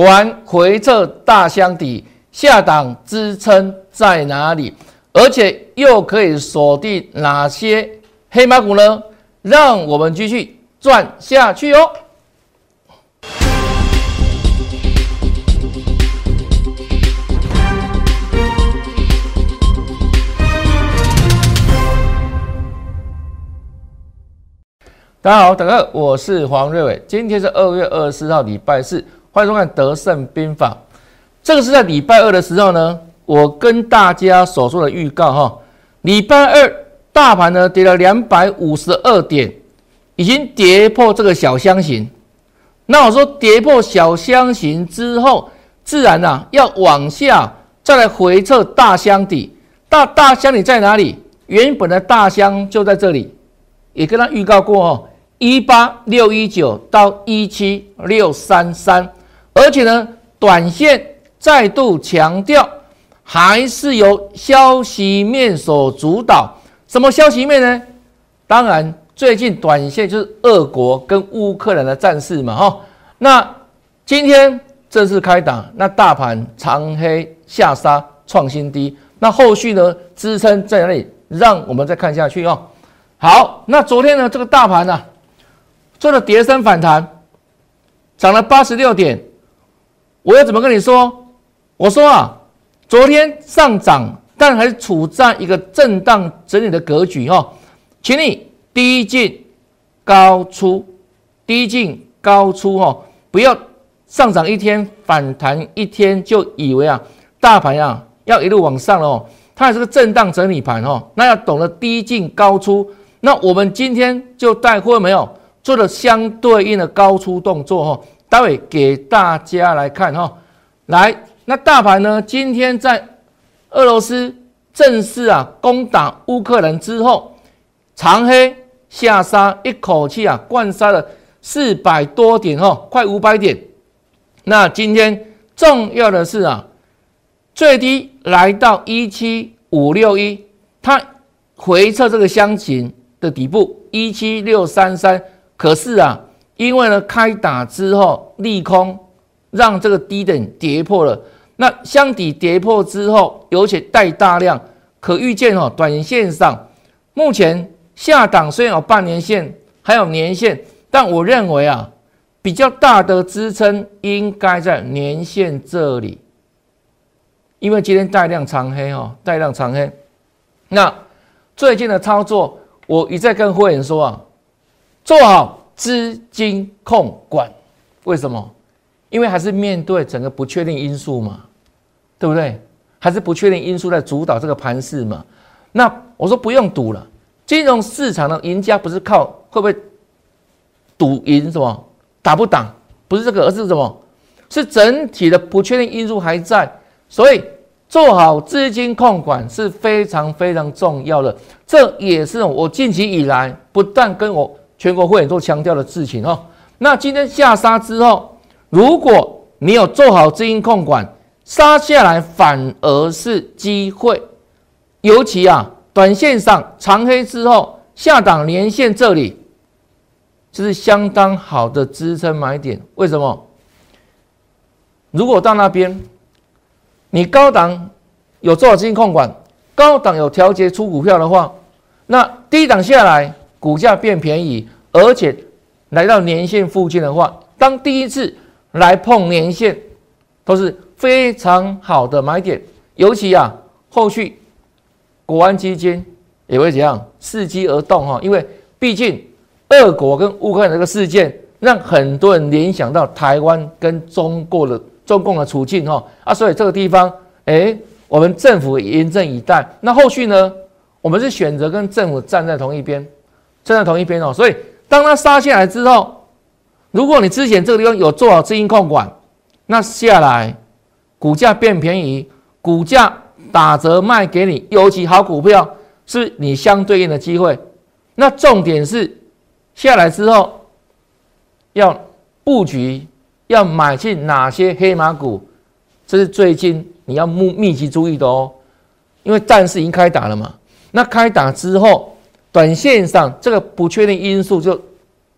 果然回撤大箱底，下档支撑在哪里？而且又可以锁定哪些黑马股呢？让我们继续转下去哦。大家好，大家好，我是黄瑞伟。今天是二月二十四号，礼拜四，欢迎收看《德胜兵法》。这个是在礼拜二的时候呢，我跟大家所说的预告哈。礼拜二大盘呢跌了两百五十二点，已经跌破这个小箱型。那我说跌破小箱型之后，自然啊要往下再来回测大箱底。大大箱底在哪里？原本的大箱就在这里，也跟他预告过哦。一八六一九到一七六三三，而且呢，短线再度强调，还是由消息面所主导。什么消息面呢？当然，最近短线就是俄国跟乌克兰的战事嘛，哈。那今天正式开打，那大盘长黑下杀创新低，那后续呢支撑在哪里？让我们再看下去哦。好，那昨天呢这个大盘呢？做了叠升反弹，涨了八十六点。我要怎么跟你说？我说啊，昨天上涨，但还是处在一个震荡整理的格局哈。请你低进高出，低进高出哈，不要上涨一天反弹一天就以为啊，大盘啊要一路往上了哦。它也是个震荡整理盘哦，那要懂得低进高出。那我们今天就带货没有？做了相对应的高出动作哈，待会给大家来看哈。来，那大盘呢？今天在俄罗斯正式啊攻打乌克兰之后，长黑下杀，一口气啊灌杀了四百多点哈，快五百点。那今天重要的是啊，最低来到一七五六一，它回测这个箱型的底部一七六三三。可是啊，因为呢开打之后利空，让这个低点跌破了。那箱底跌破之后，而且带大量，可预见哦，短线上目前下档虽然有半年线，还有年线，但我认为啊，比较大的支撑应该在年线这里。因为今天带量长黑哦，带量长黑。那最近的操作，我一再跟会员说啊。做好资金控管，为什么？因为还是面对整个不确定因素嘛，对不对？还是不确定因素在主导这个盘势嘛。那我说不用赌了，金融市场的赢家不是靠会不会赌赢什么打不打，不是这个，而是什么？是整体的不确定因素还在，所以做好资金控管是非常非常重要的。这也是我近期以来不断跟我全国会员都强调的事情哦。那今天下杀之后，如果你有做好资金控管，杀下来反而是机会。尤其啊，短线上长黑之后下档连线这里，这是相当好的支撑买点。为什么？如果到那边，你高档有做好资金控管，高档有调节出股票的话，那低档下来。股价变便宜，而且来到年线附近的话，当第一次来碰年线，都是非常好的买点。尤其啊，后续国安基金也会怎样伺机而动哈？因为毕竟俄国跟乌克兰这个事件，让很多人联想到台湾跟中国的中共的处境哈啊，所以这个地方，哎，我们政府严阵以待。那后续呢，我们是选择跟政府站在同一边。站在同一边哦，所以当它杀下来之后，如果你之前这个地方有做好资金控管，那下来股价变便宜，股价打折卖给你，尤其好股票是你相对应的机会。那重点是下来之后要布局，要买进哪些黑马股，这是最近你要密密集注意的哦，因为战事已经开打了嘛。那开打之后。短线上这个不确定因素就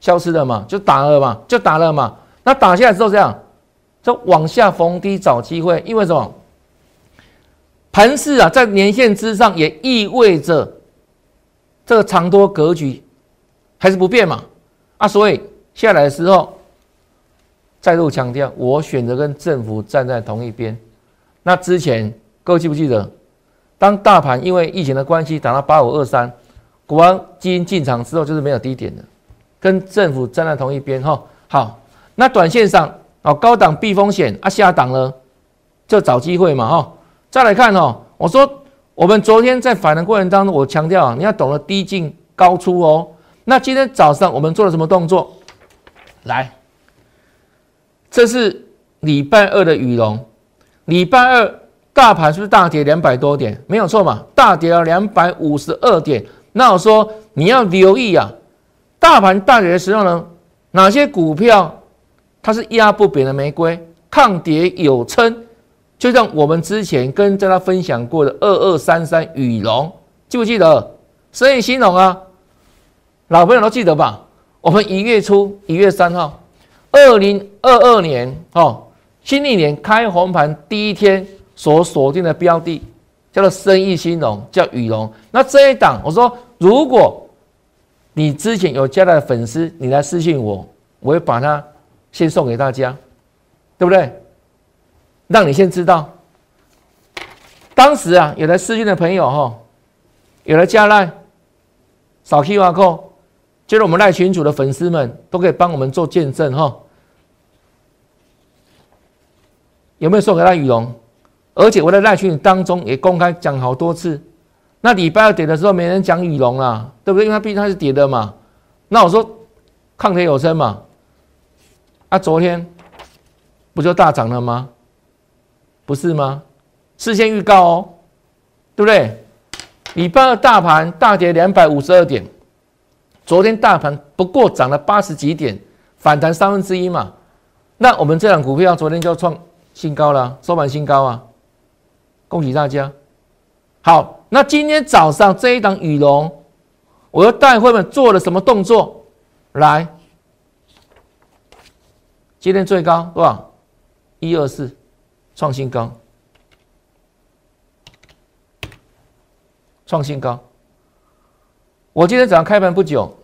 消失了嘛，就打了嘛，就打了嘛。那打下来之后这样，就往下逢低找机会，因为什么？盘势啊，在年线之上，也意味着这个长多格局还是不变嘛？啊，所以下来的时候，再度强调，我选择跟政府站在同一边。那之前各位记不记得，当大盘因为疫情的关系涨到八五二三，国安基金进场之后，就是没有低点的，跟政府站在同一边哈。好，那短线上啊，高档避风险啊，下档呢就找机会嘛哈。再来看哦，我说我们昨天在反弹过程当中，我强调啊，你要懂得低进高出哦。那今天早上我们做了什么动作？来，这是礼拜二的羽绒。礼拜二大盘是不是大跌两百多点？没有错嘛，大跌了两百五十二点。那我说你要留意啊，大盘大跌的时候呢，哪些股票它是压不扁的玫瑰，抗跌有撑？就像我们之前跟大家分享过的二二三三羽绒，记不记得？生意兴隆啊，老朋友都记得吧？我们一月初一月三号，二零二二年哦。新历年开红盘第一天所锁定的标的叫做生意兴隆，叫雨龙。那这一档，我说如果你之前有加的粉丝，你来私信我，我会把它先送给大家，对不对？让你先知道。当时啊，有来私信的朋友哈，有来加赖扫 Q R code，就是我们赖群主的粉丝们都可以帮我们做见证哈。有没有送给他羽绒？而且我在赖群当中也公开讲好多次。那礼拜二跌的时候没人讲羽绒啊，对不对？因为它毕竟它是跌的嘛。那我说抗跌有升嘛。啊，昨天不就大涨了吗？不是吗？事先预告哦，对不对？礼拜二大盘大跌两百五十二点，昨天大盘不过涨了八十几点，反弹三分之一嘛。那我们这档股票昨天就创。新高了，收盘新高啊！恭喜大家。好，那今天早上这一档羽绒，我要带会们做了什么动作？来，今天最高多少？一二四，创新高，创新高。我今天早上开盘不久，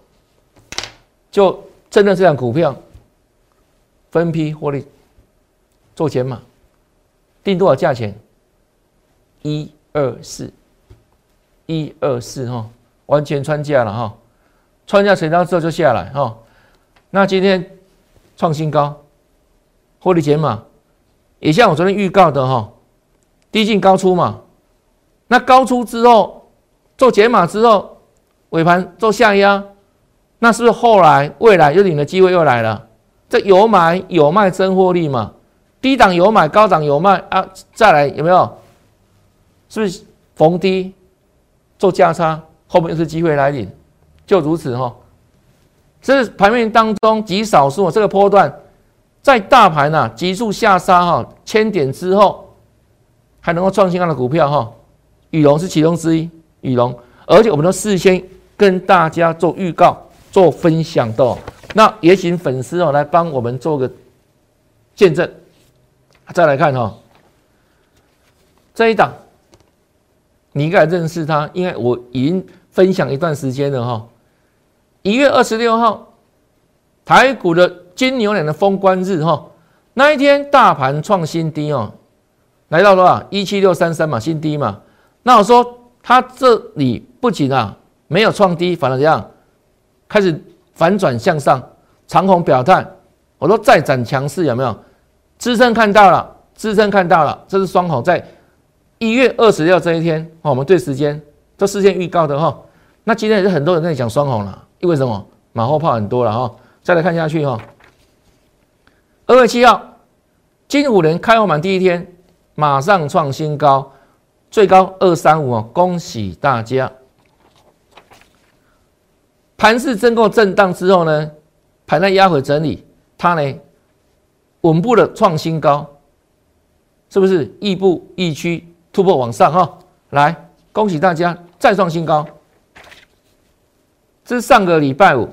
就针对这档股票分批获利。做减码，定多少价钱？一二四，一二四哈，完全穿价了哈，穿价成交之后就下来哈。那今天创新高，获利减码，也像我昨天预告的哈，低进高出嘛。那高出之后做减码之后，尾盘做下压，那是不是后来未来又领的机会又来了？这有买有卖真获利嘛？低档有买，高档有卖啊！再来有没有？是不是逢低做价差？后面又是机会来临，就如此哈。这是盘面当中极少数，这个波段在大盘呐急速下杀哈千点之后，还能够创新高的股票哈，羽绒是其中之一。羽绒，而且我们都事先跟大家做预告、做分享的，那也请粉丝哦来帮我们做个见证。再来看哈，这一档你应该认识他，因为我已经分享一段时间了哈。一月二十六号，台股的金牛年的封关日哈，那一天大盘创新低哦，来到多少？一七六三三嘛，新低嘛。那我说它这里不仅啊没有创低，反而怎样？开始反转向上，长虹表态，我说再展强势有没有？支撑看到了，支撑看到了，这是双红，在一月二十六这一天，我们对时间都事先预告的哈。那今天也是很多人跟你讲双红了，因为什么？马后炮很多了哈。再来看下去哈，二月七号，金五年开红盘第一天，马上创新高，最高二三五哦，恭喜大家。盘势震够震荡之后呢，盘在压回整理，它呢？稳步的创新高，是不是亦步亦趋突破往上哈？来，恭喜大家再创新高。这是上个礼拜五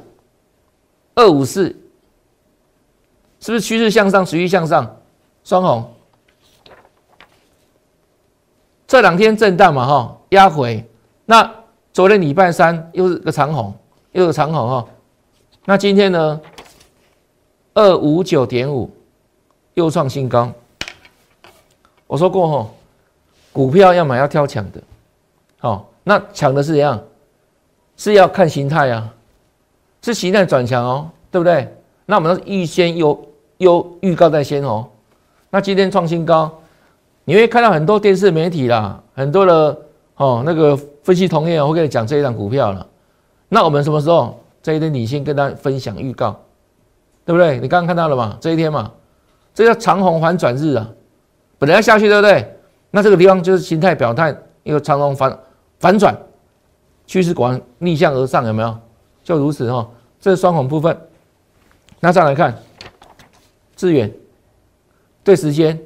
二五四，是不是趋势向上，持续向上？双红，这两天震荡嘛哈，压回。那昨天礼拜三又是个长红，又是长红哈。那今天呢，二五九点五又创新高。我说过哈，股票要买要挑抢的，好，那抢的是怎样？是要看形态啊，是形态转强哦，对不对？那我们预先有有预告在先哦。那今天创新高，你会看到很多电视媒体啦，很多的哦那个分析同业会跟你讲这一档股票了。那我们什么时候这一天你先跟大家分享预告，对不对？你刚刚看到了嘛？这一天嘛，这叫长虹反转日啊，本来要下去，对不对？那这个地方就是形态表态，一个长虹反反转。趋势果然逆向而上，有没有？就如此哈，这是双红部分。那再来看，资源对时间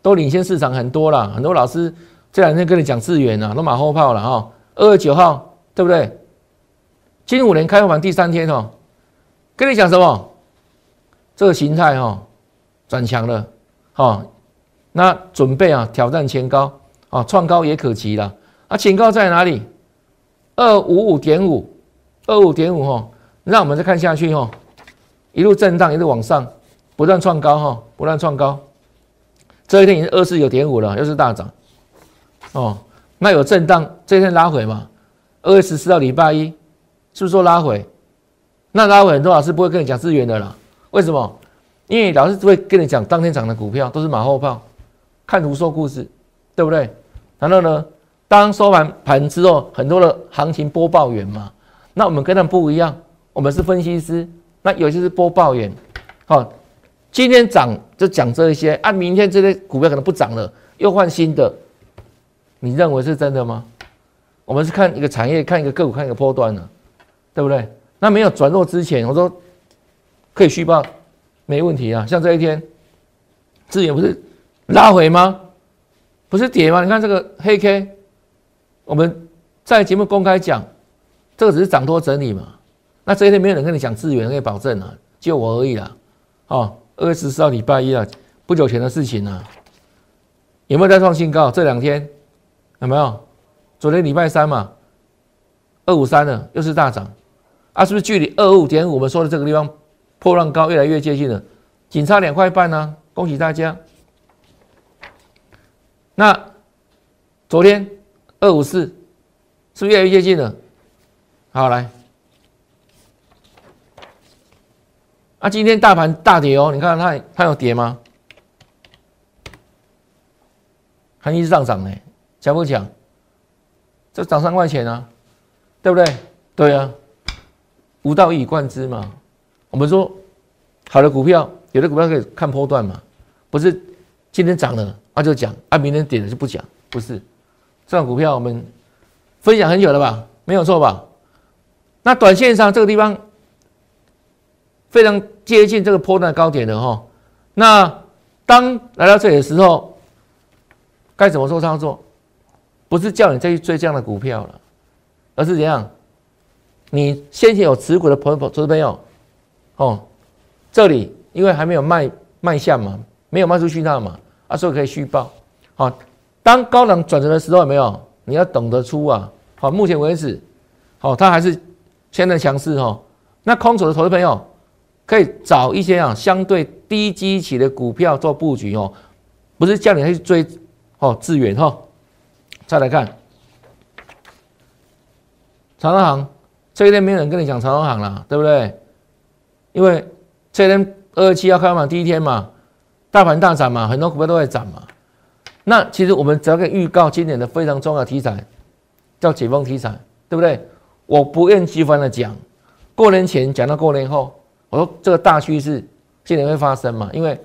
都领先市场很多了。很多老师这两天跟你讲资源啊，都马后炮了哈。二月九号，对不对？金五年开盘第三天哦，跟你讲什么？这个形态哈转强了，哈，那准备啊挑战前高啊，创高也可期了。啊，前高在哪里？二五五点五，二五点五哈，那我们再看下去哈，一路震荡，一路往上，不断创高哈，不断创高。这一天已经二四九点五了，又是大涨哦。那有震荡，这一天拉回嘛？二月十四号礼拜一，是不是说拉回？那拉回很多老师不会跟你讲资源的啦，为什么？因为老师只会跟你讲当天涨的股票都是马后炮，看图说故事，对不对？然后呢？当收完盘之后，很多的行情播报员嘛，那我们跟他们不一样，我们是分析师，那有些是播报员。好，今天涨就讲这一些啊，明天这些股票可能不涨了，又换新的，你认为是真的吗？我们是看一个产业，看一个个股，看一个波段呢，对不对？那没有转弱之前，我说可以续报，没问题啊。像这一天，资源不是拉回吗？不是跌吗？你看这个黑 K。我们在节目公开讲，这个只是涨多整理嘛。那这一天没有人跟你讲资源可以保证啊，就我而已啦。哦，二月十四号礼拜一啊，不久前的事情啊，有没有再创新高？这两天有没有？昨天礼拜三嘛，二五三了，又是大涨啊，是不是距离二五点五我们说的这个地方破浪高越来越接近了？仅差两块半呢，恭喜大家。那昨天。二五四，是不是越来越接近了？好，来，啊，今天大盘大跌哦，你看它它有跌吗？还一直上涨呢，强不强？这涨三块钱啊，对不对？对啊，无道一以贯之嘛。我们说好的股票，有的股票可以看波段嘛，不是今天涨了啊就讲，啊明天跌了就不讲，不是。这种股票我们分享很久了吧？没有错吧？那短线上这个地方非常接近这个波段高点的哈。那当来到这里的时候，该怎么做操作？不是叫你再去追这样的股票了，而是怎样？你先前有持股的朋友、投资朋友，哦，这里因为还没有卖卖向嘛，没有卖出去那嘛，啊，所以可以续报，好。当高冷转折的时候，有没有？你要懂得出啊！好，目前为止，好，它还是现在强势哈。那空手的投资朋友可以找一些啊相对低基期的股票做布局哦，不是叫你去追哦致远哈。再来看长隆行，这一天没有人跟你讲长隆行了，对不对？因为这一天二七要开盘第一天嘛，大盘大涨嘛，很多股票都在涨嘛。那其实我们只要个预告今年的非常重要题材，叫解封题材，对不对？我不厌其烦的讲，过年前讲到过年后，我说这个大趋势今年会发生嘛？因为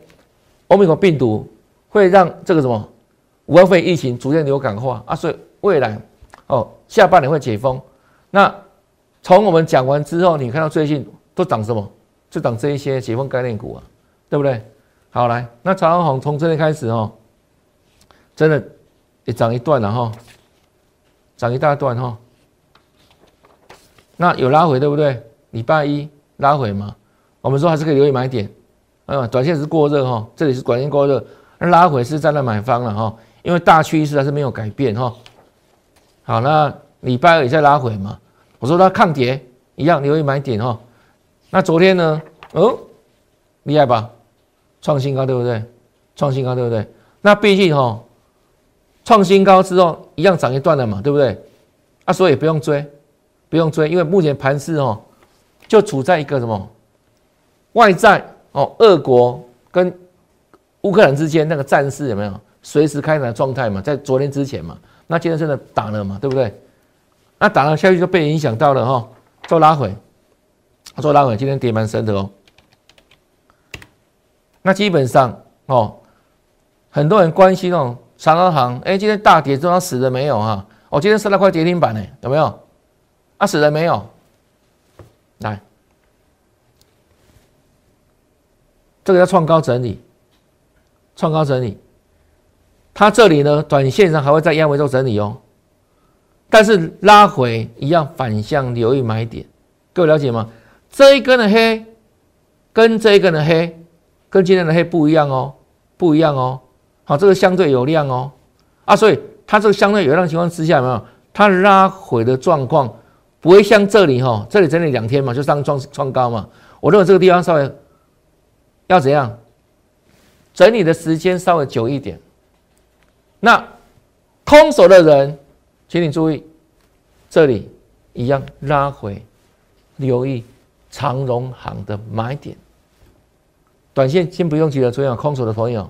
欧美国病毒会让这个什么武汉肺疫情逐渐流感化啊，所以未来哦下半年会解封。那从我们讲完之后，你看到最近都涨什么？就涨这一些解封概念股啊，对不对？好来，那长虹从这里开始哦。真的也涨一段了哈，涨一大段哈。那有拉回对不对？礼拜一拉回嘛，我们说还是可以留意买点。嗯，短线是过热哈，这里是短线过热。拉回是站在买方了哈，因为大趋势还是没有改变哈。好，那礼拜二也在拉回嘛，我说它抗跌一样留意买点哈。那昨天呢？哦，厉害吧？创新高对不对？创新高对不对？那毕竟哈，创新高之后一样涨一段了嘛，对不对？啊，所以不用追，不用追，因为目前盘势哦，就处在一个什么外在哦，俄国跟乌克兰之间那个战事有没有随时开展的状态嘛？在昨天之前嘛，那今天真的打了嘛，对不对？那打了下去就被影响到了哈，做拉回，做拉回，今天跌蛮深的哦。那基本上哦。很多人关心哦，长安行，哎，今天大跌之后死了没有啊？哦，今天杀了块跌停板呢，有没有？啊，死了没有？来，这个要创高整理，创高整理，它这里呢，短线上还会在压位做整理哦，但是拉回一样反向留意买点，各位了解吗？这一根的黑跟这一根的黑跟今天的黑不一样哦，不一样哦。好，这个相对有量哦，啊，所以它这个相对有量情况之下，有没有它拉回的状况不会像这里哈，这里整理两天嘛，就上创创高嘛。我认为这个地方稍微要怎样整理的时间稍微久一点。那空手的人，请你注意，这里一样拉回，留意长荣行的买点。短线先不用急着追啊，空手的朋友。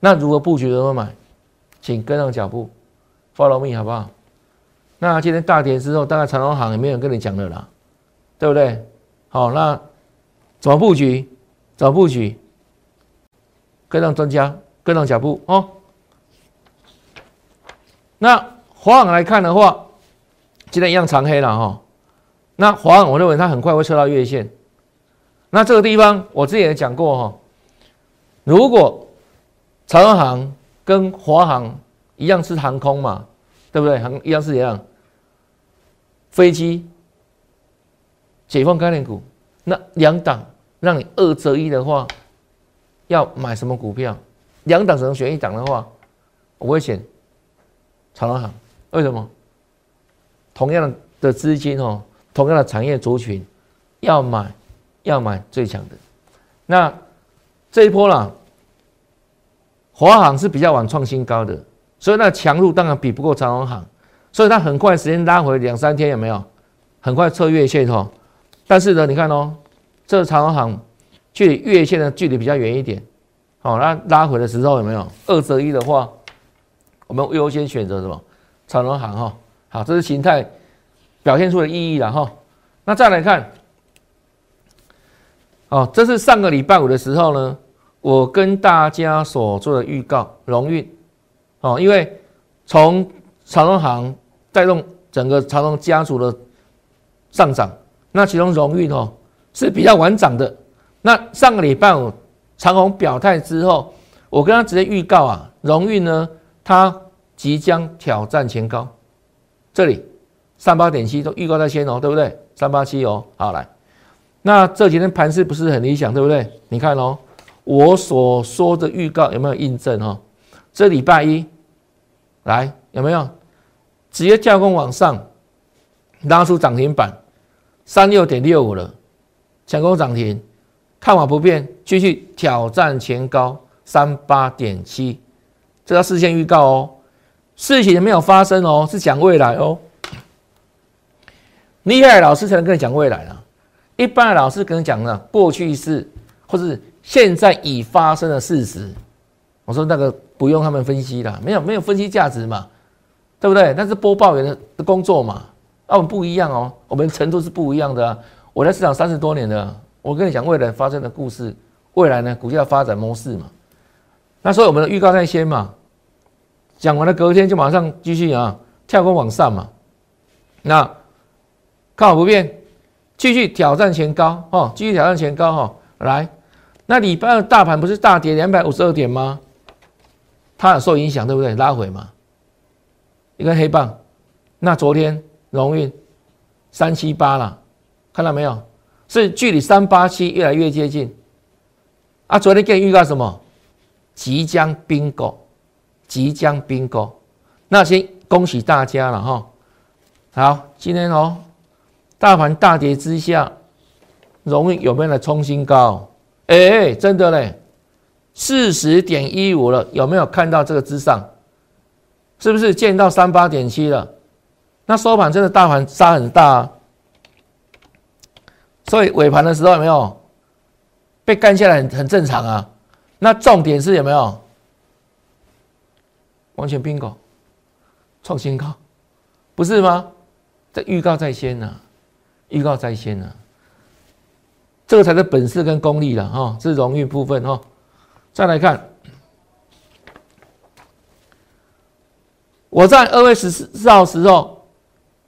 那如何布局？如何买？请跟上脚步，follow me，好不好？那今天大跌之后，大概长隆行也没有人跟你讲了啦，对不对？好，那怎么布局？怎么布局？跟上专家，跟上脚步哦。那华航来看的话，今天一样长黑了哈。那华航，我认为它很快会测到月线。那这个地方，我之前也讲过哈，如果长航跟华航一样是航空嘛，对不对？航一样是一样，飞机解放概念股，那两档让你二择一的话，要买什么股票？两档只能选一档的话，我会选长航。为什么？同样的资金哦，同样的产业族群，要买要买最强的。那这一波啦。华航是比较晚创新高的，所以那强度当然比不过长荣航，所以它很快时间拉回两三天有没有？很快测月线哦。但是呢，你看哦，这个长荣航距离月线的距离比较远一点，好，那拉回的时候有没有二择一的话，我们优先选择什么？长荣航哈，好，这是形态表现出的意义了哈。那再来看，哦，这是上个礼拜五的时候呢。我跟大家所做的预告，荣运哦，因为从长荣行带动整个长荣家族的上涨，那其中荣运哦是比较晚涨的。那上个礼拜五长虹表态之后，我跟他直接预告啊，荣运呢它即将挑战前高，这里三八点七都预告在先哦，对不对？三八七哦，好来，那这几天盘势不是很理想，对不对？你看哦。我所说的预告有没有印证哈？这礼拜一来有没有直接架空往上拉出涨停板三六点六五了，强攻涨停，看法不变，继续挑战前高三八点七，这要事先预告哦，事情没有发生哦，是讲未来哦。厉害的老师才能跟你讲未来啊，一般的老师跟你讲呢，过去式或是。现在已发生的事实，我说那个不用他们分析了，没有没有分析价值嘛，对不对？那是播报员的工作嘛，啊，我们不一样哦，我们程度是不一样的。我在市场三十多年的，我跟你讲未来发生的故事，未来呢股价发展模式嘛。那所以我们的预告在先嘛，讲完了隔天就马上继续啊跳空往上嘛，那看好不变，继续挑战前高哦，继续挑战前高哦，来。那礼拜二大盘不是大跌两百五十二点吗？它有受影响，对不对？拉回嘛，一根黑棒。那昨天荣运三七八了，看到没有？是距离三八七越来越接近。啊，昨天给你预告什么？即将 bingo，即将 bingo。那先恭喜大家了哈。好，今天哦，大盘大跌之下，容易有没有来冲新高？哎，真的嘞，四十点一五了，有没有看到这个之上？是不是见到三八点七了？那收盘真的大盘杀很大，啊，所以尾盘的时候有没有被干下来很很正常啊？那重点是有没有完全 bingo 创新高，不是吗？这预告在先呢，预告在先呢，这个才是本事跟功力了哈，是荣誉部分哈。再来看，我在二月十四号时候，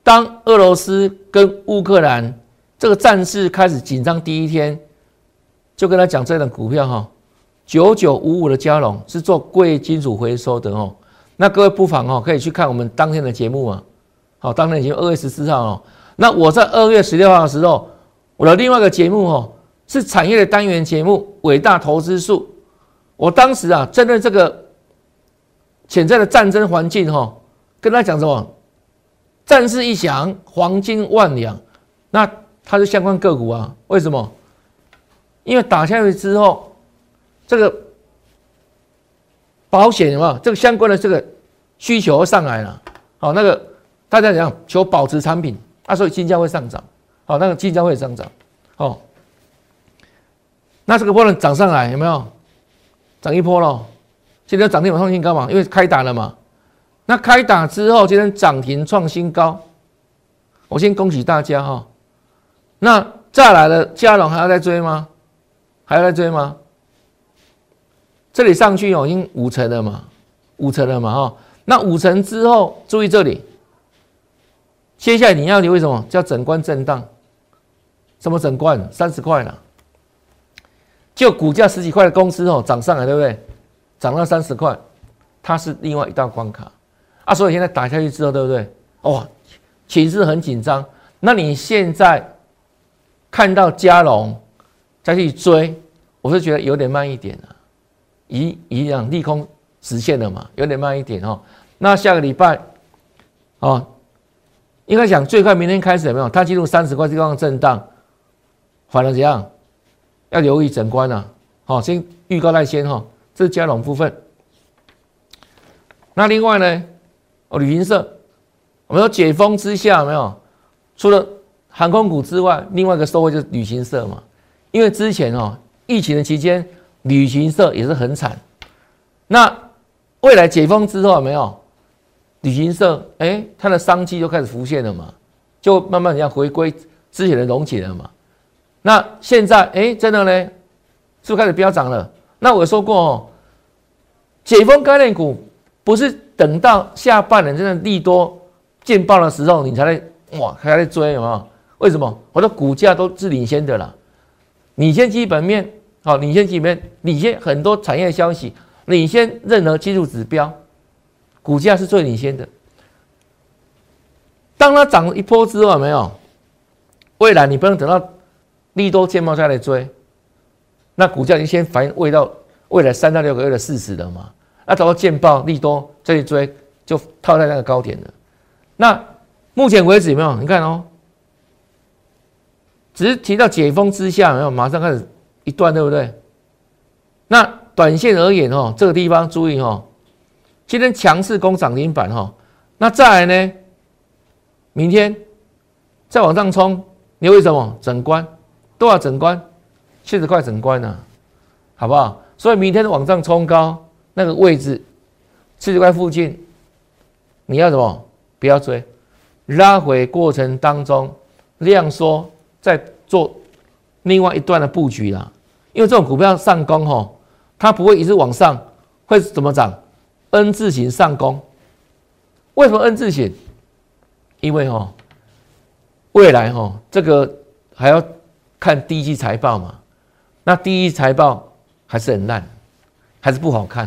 当俄罗斯跟乌克兰这个战事开始紧张第一天，就跟他讲这档股票哈。九九五五的加龙是做贵金属回收的哦，那各位不妨哦可以去看我们当天的节目啊，好，当天已经二月十四号哦。那我在二月十六号的时候，我的另外一个节目哦是产业的单元节目《伟大投资术》，我当时啊针对这个潜在的战争环境哈，跟他讲什么？战事一响，黄金万两，那它是相关个股啊？为什么？因为打下去之后。这个保险啊这个相关的这个需求上来了？好，那个大家怎样求保值产品啊？所以金价会上涨，好，那个金价会上涨，哦，那这个波段涨上来有没有涨一波了？今天涨停创新高嘛？因为开打了嘛。那开打之后，今天涨停创新高，我先恭喜大家哈。那再来了嘉龙还要再追吗？还要再追吗？这里上去哦，已经五成了嘛，五成了嘛哈。那五成之后，注意这里，接下来你要留意什么？叫整关震荡，什么整关？三十块了，就股价十几块的公司哦，涨上来对不对？涨到三十块，它是另外一道关卡啊。所以现在打下去之后，对不对？哇，情势很紧张。那你现在看到加龙再去追，我是觉得有点慢一点了。一一样利空实现了嘛？有点慢一点哦。那下个礼拜，哦，应该讲最快明天开始有没有？它进入三十块地方震荡，反而怎样？要留意整关了。好，先预告在先哈。这是加龙部分。那另外呢？哦，旅行社，我们说解封之下有没有？除了航空股之外，另外一个收获就是旅行社嘛。因为之前哦，疫情的期间。旅行社也是很惨，那未来解封之后有没有旅行社？哎，它的商机就开始浮现了嘛，就慢慢要回归之前的溶解了嘛。那现在哎，真的呢，是不是开始飙涨了？那我说过哦，解封概念股不是等到下半年真的利多见报的时候，你才来哇，还在追有没有？为什么？我的股价都是领先的啦，领先基本面。好，领先基本面，领先很多产业消息，领先任何技术指标，股价是最领先的。当它涨一波之后，没有，未来你不能等到利多见报再来追，那股价已经先反映未到未来三到六个月的事实了嘛？那等到见报利多再去追，就套在那个高点了。那目前为止有没有？你看哦，只是提到解封之下，没有马上开始。一段对不对？那短线而言哦，这个地方注意哦，今天强势攻涨停板哈，那再来呢？明天再往上冲，你为什么整关？多少整关？七十块整关呢？好不好？所以明天往上冲高那个位置，七十块附近，你要什么？不要追，拉回过程当中量缩，再做另外一段的布局啦。因为这种股票上攻吼，它不会一直往上，会怎么涨？N 字形上攻。为什么 N 字形？因为吼，未来吼这个还要看第一季财报嘛。那第一季财报还是很烂，还是不好看。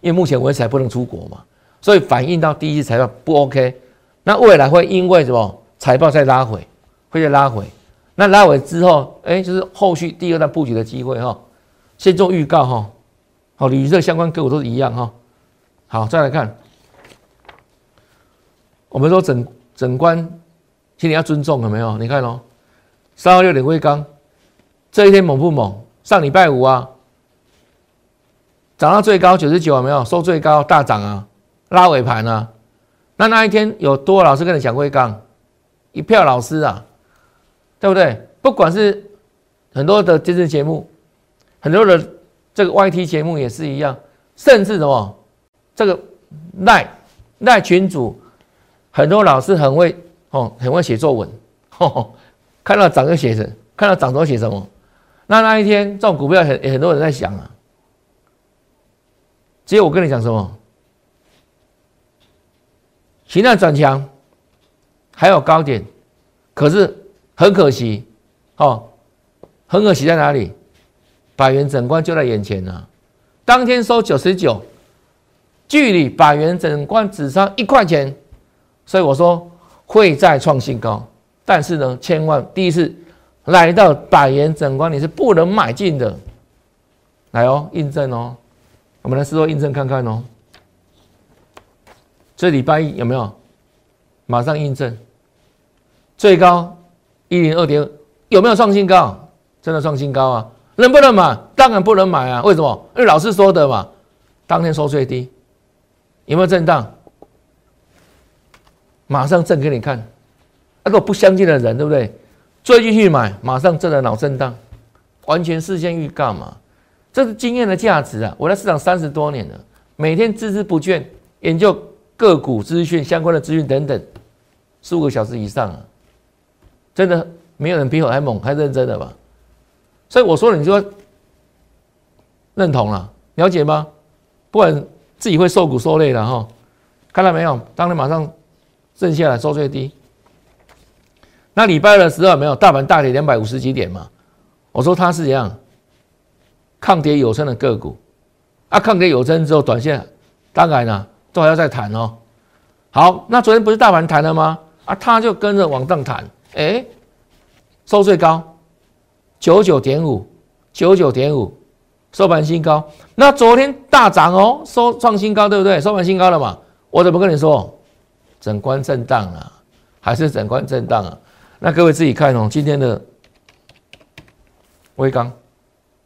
因为目前为止还不能出国嘛，所以反映到第一季财报不 OK。那未来会因为什么财报再拉回，会再拉回。那拉回之后，哎，就是后续第二段布局的机会哈。先做预告哈，好，旅色相关个股都是一样哈。好，再来看，我们说整整关，请你要尊重，有没有？你看哦，三二六点微钢，这一天猛不猛？上礼拜五啊，涨到最高九十九，有没有？收最高大涨啊，拉尾盘啊。那那一天有多少老师跟你讲微钢？一票老师啊，对不对？不管是很多的电视节目，很多的这个 YT 节目也是一样，甚至什么这个赖赖群主，很多老师很会哦，很会写作文，看到涨就写什，看到涨都写什么。那那一天这种股票很很多人在想啊，只有我跟你讲什么，形态转强。还有高点，可是很可惜，哦，很可惜在哪里？百元整关就在眼前呢，当天收九十九，距离百元整关只差一块钱，所以我说会再创新高，但是呢，千万第一次来到百元整关你是不能买进的，来哦，印证哦，我们来试做印证看看哦，这礼拜一有没有？马上印证。最高一零二点，有没有创新高？真的创新高啊！能不能买？当然不能买啊！为什么？因为老师说的嘛。当天收最低，有没有震荡？马上震给你看。那个不相信的人，对不对？追进去买，马上震了脑震荡，完全事先预告嘛。这是经验的价值啊！我在市场三十多年了，每天孜孜不倦研究个股资讯、相关的资讯等等，十五个小时以上啊。真的没有人比我还猛还认真的吧？所以我说了你就认同了，了解吗？不然自己会受苦受累的哈。看到没有？当天马上剩下来收最低。那礼拜二的时候没有大盘大跌两百五十几点嘛？我说它是怎样抗跌有声的个股啊？抗跌有声之后，短线当然了都还要再谈哦。好，那昨天不是大盘谈了吗？啊，它就跟着往上弹。哎，收最高九九点五，九九点五，收盘新高。那昨天大涨哦，收创新高，对不对？收盘新高了嘛？我怎么跟你说？整关震荡啊，还是整关震荡啊？那各位自己看哦。今天的微钢，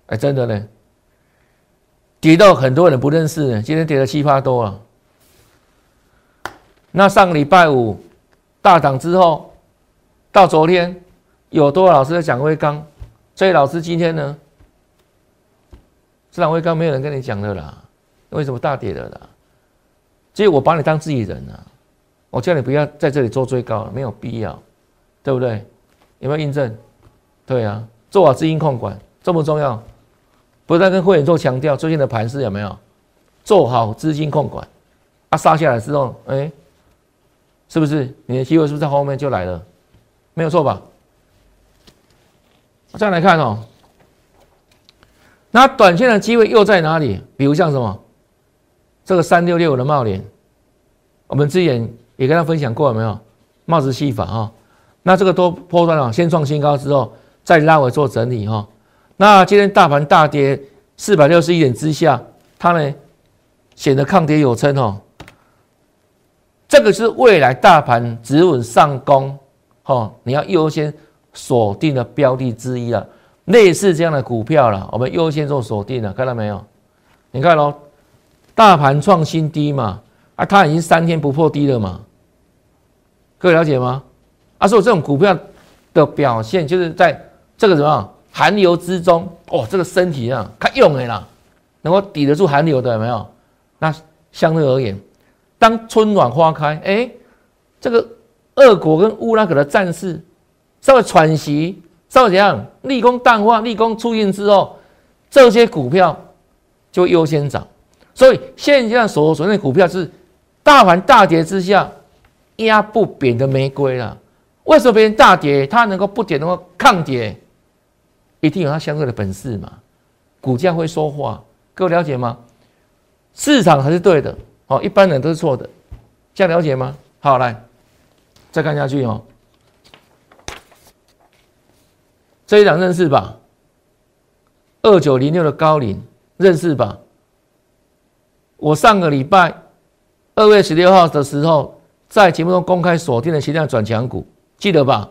哎，真的呢，跌到很多人不认识呢。今天跌了七八多了。那上个礼拜五大涨之后。到昨天有多少老师在讲微钢？所以老师今天呢，这档微钢没有人跟你讲的啦。为什么大跌的啦？所以我把你当自己人啊，我叫你不要在这里做最高，没有必要，对不对？有没有印证？对啊，做好资金控管重不重要？不断跟会员做强调，最近的盘势有没有做好资金控管？啊，杀下来之后，哎，是不是你的机会是不是在后面就来了？没有错吧？再来看哦，那短线的机会又在哪里？比如像什么，这个三六六的帽脸，我们之前也跟他分享过，了没有？帽子戏法哈，那这个多波段啊，先创新高之后再拉回做整理哈。那今天大盘大跌四百六十一点之下，它呢显得抗跌有撑哦。这个是未来大盘止稳上攻。哦，你要优先锁定的标的之一啊，类似这样的股票了，我们优先做锁定了，看到没有？你看喽，大盘创新低嘛，啊，它已经三天不破低了嘛，各位了解吗？啊，所以这种股票的表现就是在这个什么寒流之中，哦，这个身体啊，它用的啦，能够抵得住寒流的有没有？那相对而言，当春暖花开，哎，这个。俄国跟乌拉克的战事稍微喘息，稍微怎样？立功淡化，立功出现之后，这些股票就优先涨。所以现在所所谓的股票是大盘大跌之下压不扁的玫瑰了。为什么别人大跌，它能够不跌，能够抗跌？一定有它相对的本事嘛？股价会说话，各位了解吗？市场还是对的，哦，一般人都是错的，这样了解吗？好，来。再看下去哦，这一档认识吧？二九零六的高龄认识吧？我上个礼拜二月十六号的时候，在节目中公开锁定的形态转强股，记得吧？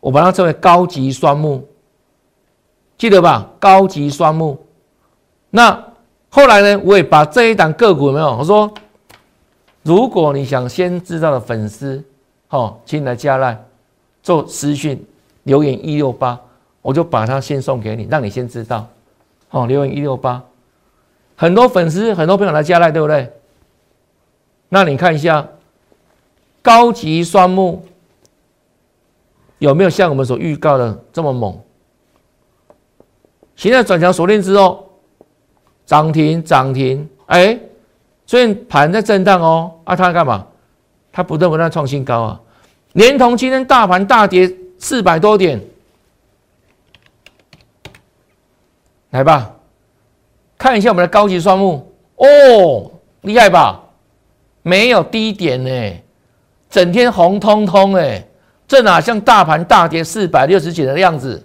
我把它称为高级双木，记得吧？高级双木。那后来呢？我也把这一档个股有没有？我说，如果你想先知道的粉丝，哦，请你来加来做私讯留言一六八，我就把它先送给你，让你先知道。哦，留言一六八，很多粉丝、很多朋友来加来，对不对？那你看一下高级双木。有没有像我们所预告的这么猛？现在转强锁定之后，涨停涨停，哎，虽然盘在震荡哦，啊，它干嘛？它不断不断创新高啊！连同今天大盘大跌四百多点，来吧，看一下我们的高级双目哦，厉害吧？没有低点呢，整天红彤彤哎。这哪像大盘大跌四百六十几的样子？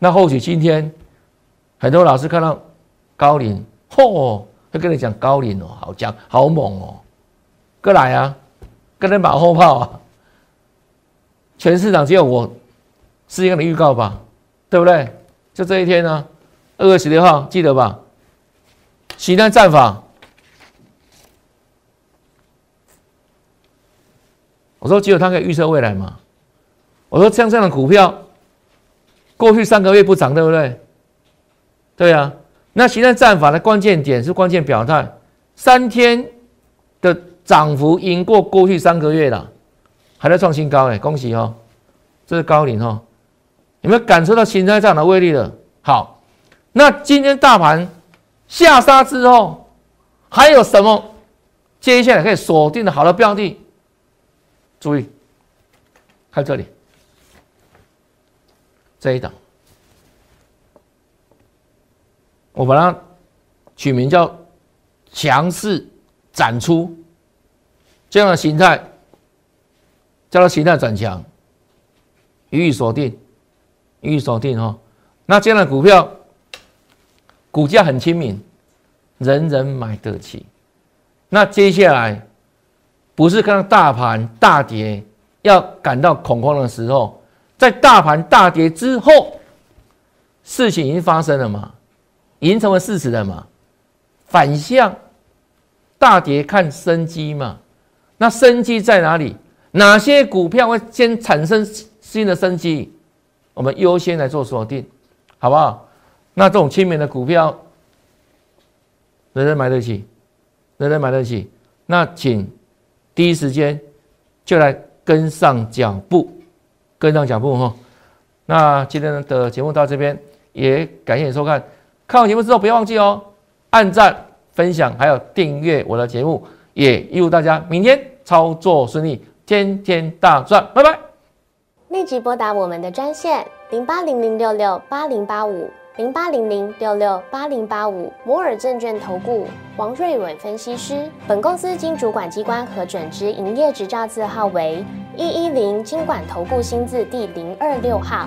那或许今天很多老师看到高龄，嚯，会跟你讲高龄哦，好讲好猛哦，过来啊，跟人马后炮啊！全市场只有我是一样的预告吧，对不对？就这一天呢，二月十六号，记得吧？西南战法。我说只有他可以预测未来嘛？我说像这样的股票，过去三个月不涨，对不对？对啊。那现在战法的关键点是关键表态，三天的涨幅赢过过去三个月了，还在创新高哎，恭喜哦！这是高龄哦，有没有感受到新在涨的威力了？好，那今天大盘下杀之后，还有什么接下来可以锁定的好的标的？注意，看这里，这一档，我把它取名叫“强势展出”这样的形态，叫做形态转强，予以锁定，予以锁定哈。那这样的股票，股价很亲民，人人买得起。那接下来。不是看到大盘大跌要感到恐慌的时候，在大盘大跌之后，事情已经发生了嘛，已经成为事实了嘛。反向大跌看生机嘛，那生机在哪里？哪些股票会先产生新的生机？我们优先来做锁定，好不好？那这种亲民的股票，人人买得起，人人买得起，那请。第一时间就来跟上脚步，跟上脚步哈。那今天的节目到这边，也感谢你收看。看完节目之后，不要忘记哦，按赞、分享，还有订阅我的节目。也预祝大家明天操作顺利，天天大赚，拜拜。立即拨打我们的专线零八零零六六八零八五。零八零零六六八零八五摩尔证券投顾王瑞伟分析师，本公司经主管机关核准之营业执照字号为一一零金管投顾新字第零二六号。